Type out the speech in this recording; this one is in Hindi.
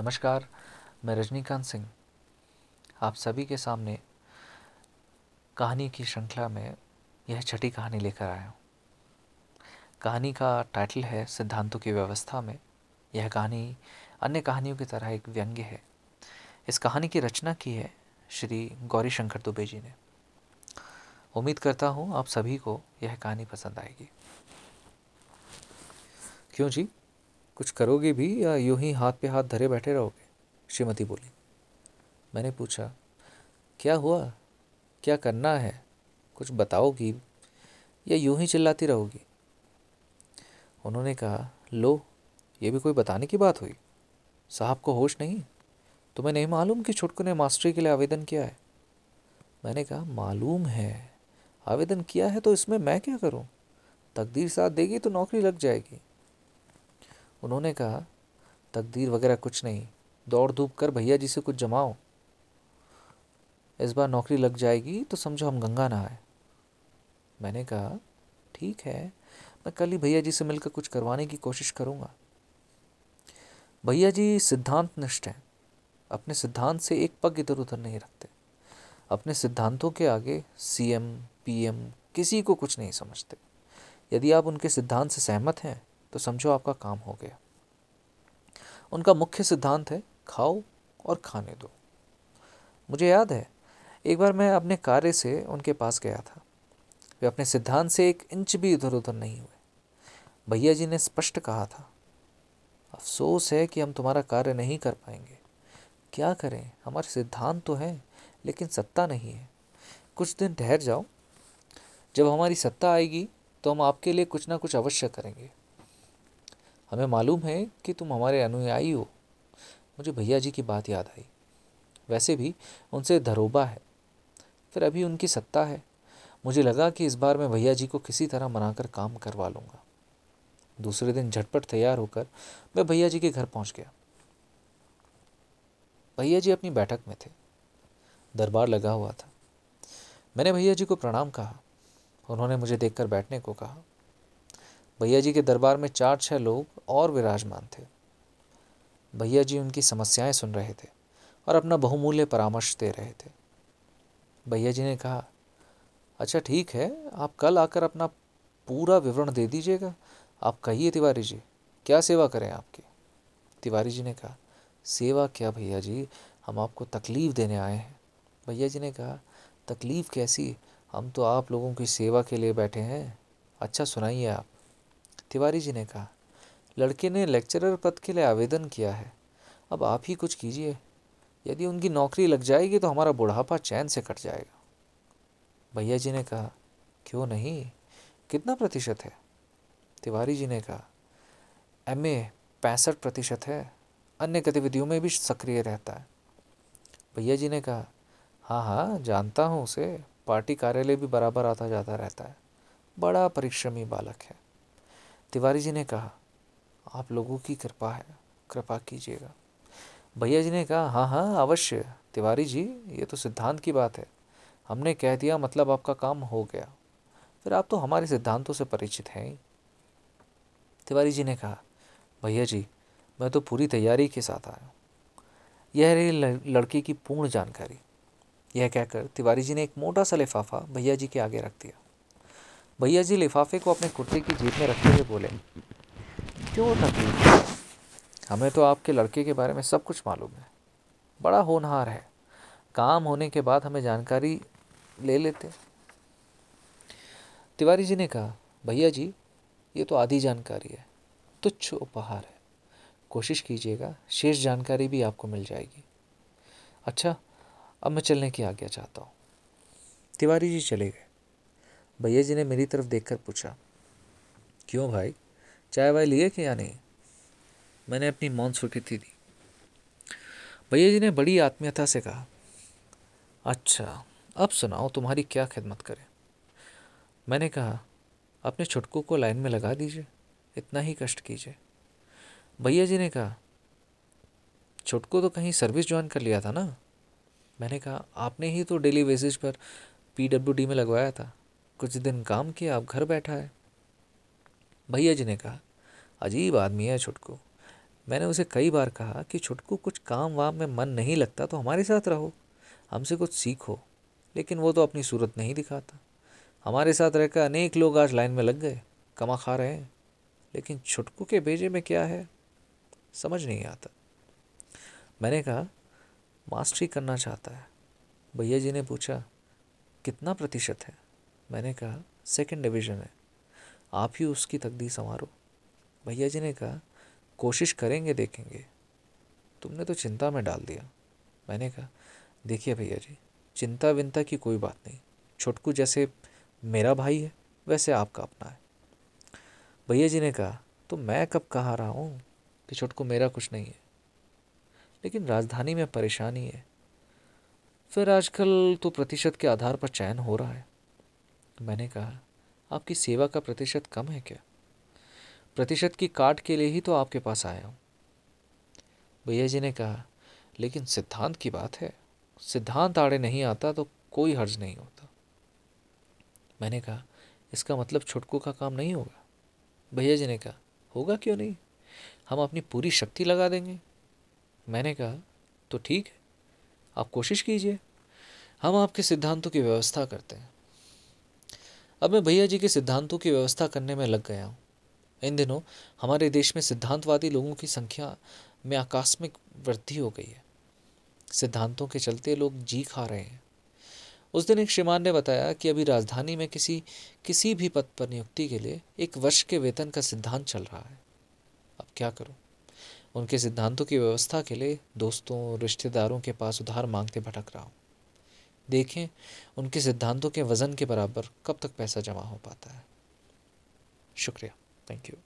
नमस्कार, मैं रजनीकांत सिंह। आप सभी के सामने कहानी की श्रृंखला में यह छठी कहानी लेकर आया हूँ। कहानी का टाइटल है, सिद्धांतों की व्यवस्था में। यह कहानी अन्य कहानियों की तरह एक व्यंग्य है। इस कहानी की रचना की है श्री गौरी शंकर दुबे जी ने। उम्मीद करता हूँ आप सभी को यह कहानी पसंद आएगी। क्यों जी? कुछ करोगे भी या यूँ ही हाथ पे हाथ धरे बैठे रहोगे? श्रीमती बोली, मैंने पूछा, क्या हुआ? क्या करना है? कुछ बताओगी? या यूँ ही चिल्लाती रहोगी? उन्होंने कहा, लो, ये भी कोई बताने की बात हुई? साहब को होश नहीं? तुम्हें नहीं मालूम कि छुटकू ने मास्टरी के लिए आवेदन किया है? मैंने कहा, मालूम है। आवेदन किया है तो इसमें मैं क्या करूँ? तकदीर साथ देगी तो नौकरी लग जाएगी। उन्होंने कहा, तकदीर वगैरह कुछ नहीं। दौड़ धूप कर भैया जी से कुछ जमाओ। इस बार नौकरी लग जाएगी तो समझो हम गंगा ना आए मैंने कहा, ठीक है, मैं कल ही भैया जी से मिलकर कुछ करवाने की कोशिश करूँगा। भैया जी सिद्धांत निष्ठ हैं। अपने सिद्धांत से एक पग इधर उधर नहीं रखते। अपने सिद्धांतों के आगे सीएम, पीएम किसी को कुछ नहीं समझते। यदि आप उनके सिद्धांत से सहमत हैं तो समझो आपका काम हो गया। उनका मुख्य सिद्धांत है, खाओ और खाने दो। मुझे याद है, एक बार मैं अपने कार्य से उनके पास गया था। वे अपने सिद्धांत से एक इंच भी इधर उधर नहीं हुए। भैया जी ने स्पष्ट कहा था, अफसोस है कि हम तुम्हारा कार्य नहीं कर पाएँगे। क्या करें? हमारे सिद्धांत तो हैं, लेकिन सत्ता नहीं है। कुछ दिन ठहर जाओ। जब हमारी सत्ता आएगी तो हम आपके लिए कुछ ना कुछ अवश्य करेंगे। हमें मालूम है कि तुम हमारे अनुयायी हो। मुझे भैया जी की बात याद आई। वैसे भी उनसे धरोबा है। फिर अभी उनकी सत्ता है। मुझे लगा कि इस बार मैं भैया जी को किसी तरह मनाकर काम करवा लूँगा। दूसरे दिन झटपट तैयार होकर मैं भैया जी के घर पहुँच गया। भैया जी अपनी बैठक में थे। दरबार लगा हुआ था। मैंने भैया जी को प्रणाम कहा। उन्होंने मुझे देखकर बैठने को कहा। भैया जी के दरबार में चार छह लोग और विराजमान थे। भैया जी उनकी समस्याएँ सुन रहे थे और अपना बहुमूल्य परामर्श दे रहे थे। भैया जी ने कहा अच्छा ठीक है, आप कल आकर अपना पूरा विवरण दे दीजिएगा। आप कहिए तिवारी जी, क्या सेवा करें आपकी? तिवारी जी ने कहा, सेवा क्या भैया जी, हम आपको तकलीफ़ देने आए हैं। भैया जी ने कहा, तकलीफ़ कैसी? हम तो आप लोगों की सेवा के लिए बैठे हैं। अच्छा सुनाइए आप। तिवारी जी ने कहा, लड़के ने लेक्चरर पद के लिए आवेदन किया है। अब आप ही कुछ कीजिए। यदि उनकी नौकरी लग जाएगी तो हमारा बुढ़ापा चैन से कट जाएगा। भैया जी ने कहा, क्यों नहीं? कितना प्रतिशत है? तिवारी जी ने कहा, एम ए पैंसठ प्रतिशत है। अन्य गतिविधियों में भी सक्रिय रहता है। भैया जी ने कहा हाँ हाँ जानता हूँ उसे। पार्टी कार्यालय भी बराबर आता जाता रहता है। बड़ा परिश्रमी बालक है। तिवारी जी ने कहा, आप लोगों की कृपा है, कृपा कीजिएगा। भैया जी ने कहा हाँ हाँ अवश्य। तिवारी जी, ये तो सिद्धांत की बात है। हमने कह दिया मतलब आपका काम हो गया। फिर आप तो हमारे सिद्धांतों से परिचित हैं तिवारी जी ने कहा, भैया जी, मैं तो पूरी तैयारी के साथ आया यह रही लड़की की पूर्ण जानकारी। यह कहकर तिवारी जी ने एक मोटा सा लिफाफा भैया जी के आगे रख दिया। भैया जी लिफाफे को अपने कुर्ते की जेब में रखते हुए बोले, क्यों तकलीफ़ हमें तो आपके लड़के के बारे में सब कुछ मालूम है। बड़ा होनहार है। काम होने के बाद हमें जानकारी ले लेते। तिवारी जी ने कहा, भैया जी, ये तो आधी जानकारी है। तुच्छ उपहार है। कोशिश कीजिएगा, शेष जानकारी भी आपको मिल जाएगी। अच्छा अब मैं चलने की आज्ञा चाहता हूँ। तिवारी जी चले गए। भैया जी ने मेरी तरफ़ देखकर पूछा, क्यों भाई? चाय वाय लिए कि या नहीं? मैंने अपनी मौन स्वीकृति दी। भैया जी ने बड़ी आत्मीयता से कहा अच्छा अब सुनाओ तुम्हारी क्या खिदमत करें? मैंने कहा, अपने छुटकू को लाइन में लगा दीजिए, इतना ही कष्ट कीजिए। भैया जी ने कहा, छुटकू तो कहीं सर्विस ज्वाइन कर लिया था ना? मैंने कहा, आपने ही तो डेली बेसिस पर पीडब्ल्यूडी में लगवाया था। कुछ दिन काम किया, अब घर बैठा है। भैया जी ने कहा, अजीब आदमी है छुटकू। मैंने उसे कई बार कहा कि छुटकू कुछ काम वाम में मन नहीं लगता तो हमारे साथ रहो। हमसे कुछ सीखो, लेकिन वो तो अपनी सूरत नहीं दिखाता। हमारे साथ रहकर अनेक लोग आज लाइन में लग गए, कमा खा रहे हैं। लेकिन छुटकू के भेजे में क्या है? समझ नहीं आता। मैंने कहा, मास्टरी करना चाहता है। भैया जी ने पूछा, कितना प्रतिशत है? मैंने कहा सेकंड डिवीज़न है। आप ही उसकी तकदीर संवारो। भैया जी ने कहा, कोशिश करेंगे, देखेंगे। तुमने तो चिंता में डाल दिया। मैंने कहा, देखिए भैया जी, चिंता विंता की कोई बात नहीं। छोटकू जैसे मेरा भाई है, वैसे आपका अपना है। भैया जी ने कहा तो मैं कब कहा रहा हूँ कि छोटकू मेरा कुछ नहीं है? लेकिन राजधानी में परेशानी है। फिर आजकल तो प्रतिशत के आधार पर चयन हो रहा है। मैंने कहा, आपकी सेवा का प्रतिशत कम है क्या? प्रतिशत की काट के लिए ही तो आपके पास आया हूँ। भैया जी ने कहा, लेकिन सिद्धांत की बात है। सिद्धांत आड़े नहीं आता तो कोई हर्ज नहीं होता। मैंने कहा, इसका मतलब छुटकू का काम नहीं होगा? भैया जी ने कहा, होगा क्यों नहीं? हम अपनी पूरी शक्ति लगा देंगे। मैंने कहा तो ठीक है, आप कोशिश कीजिए। हम आपके सिद्धांतों की व्यवस्था करते हैं। अब मैं भैया जी के सिद्धांतों की व्यवस्था करने में लग गया हूँ। इन दिनों हमारे देश में सिद्धांतवादी लोगों की संख्या में आकस्मिक वृद्धि हो गई है। सिद्धांतों के चलते लोग जी खा रहे हैं। उस दिन एक श्रीमान ने बताया कि अभी राजधानी में किसी किसी भी पद पर नियुक्ति के लिए एक वर्ष के वेतन का सिद्धांत चल रहा है। अब क्या करूँ? उनके सिद्धांतों की व्यवस्था के लिए दोस्तों रिश्तेदारों के पास उधार मांगते भटक रहा हूँ। देखें, उनके सिद्धांतों के वज़न के बराबर कब तक पैसा जमा हो पाता है। शुक्रिया। Thank you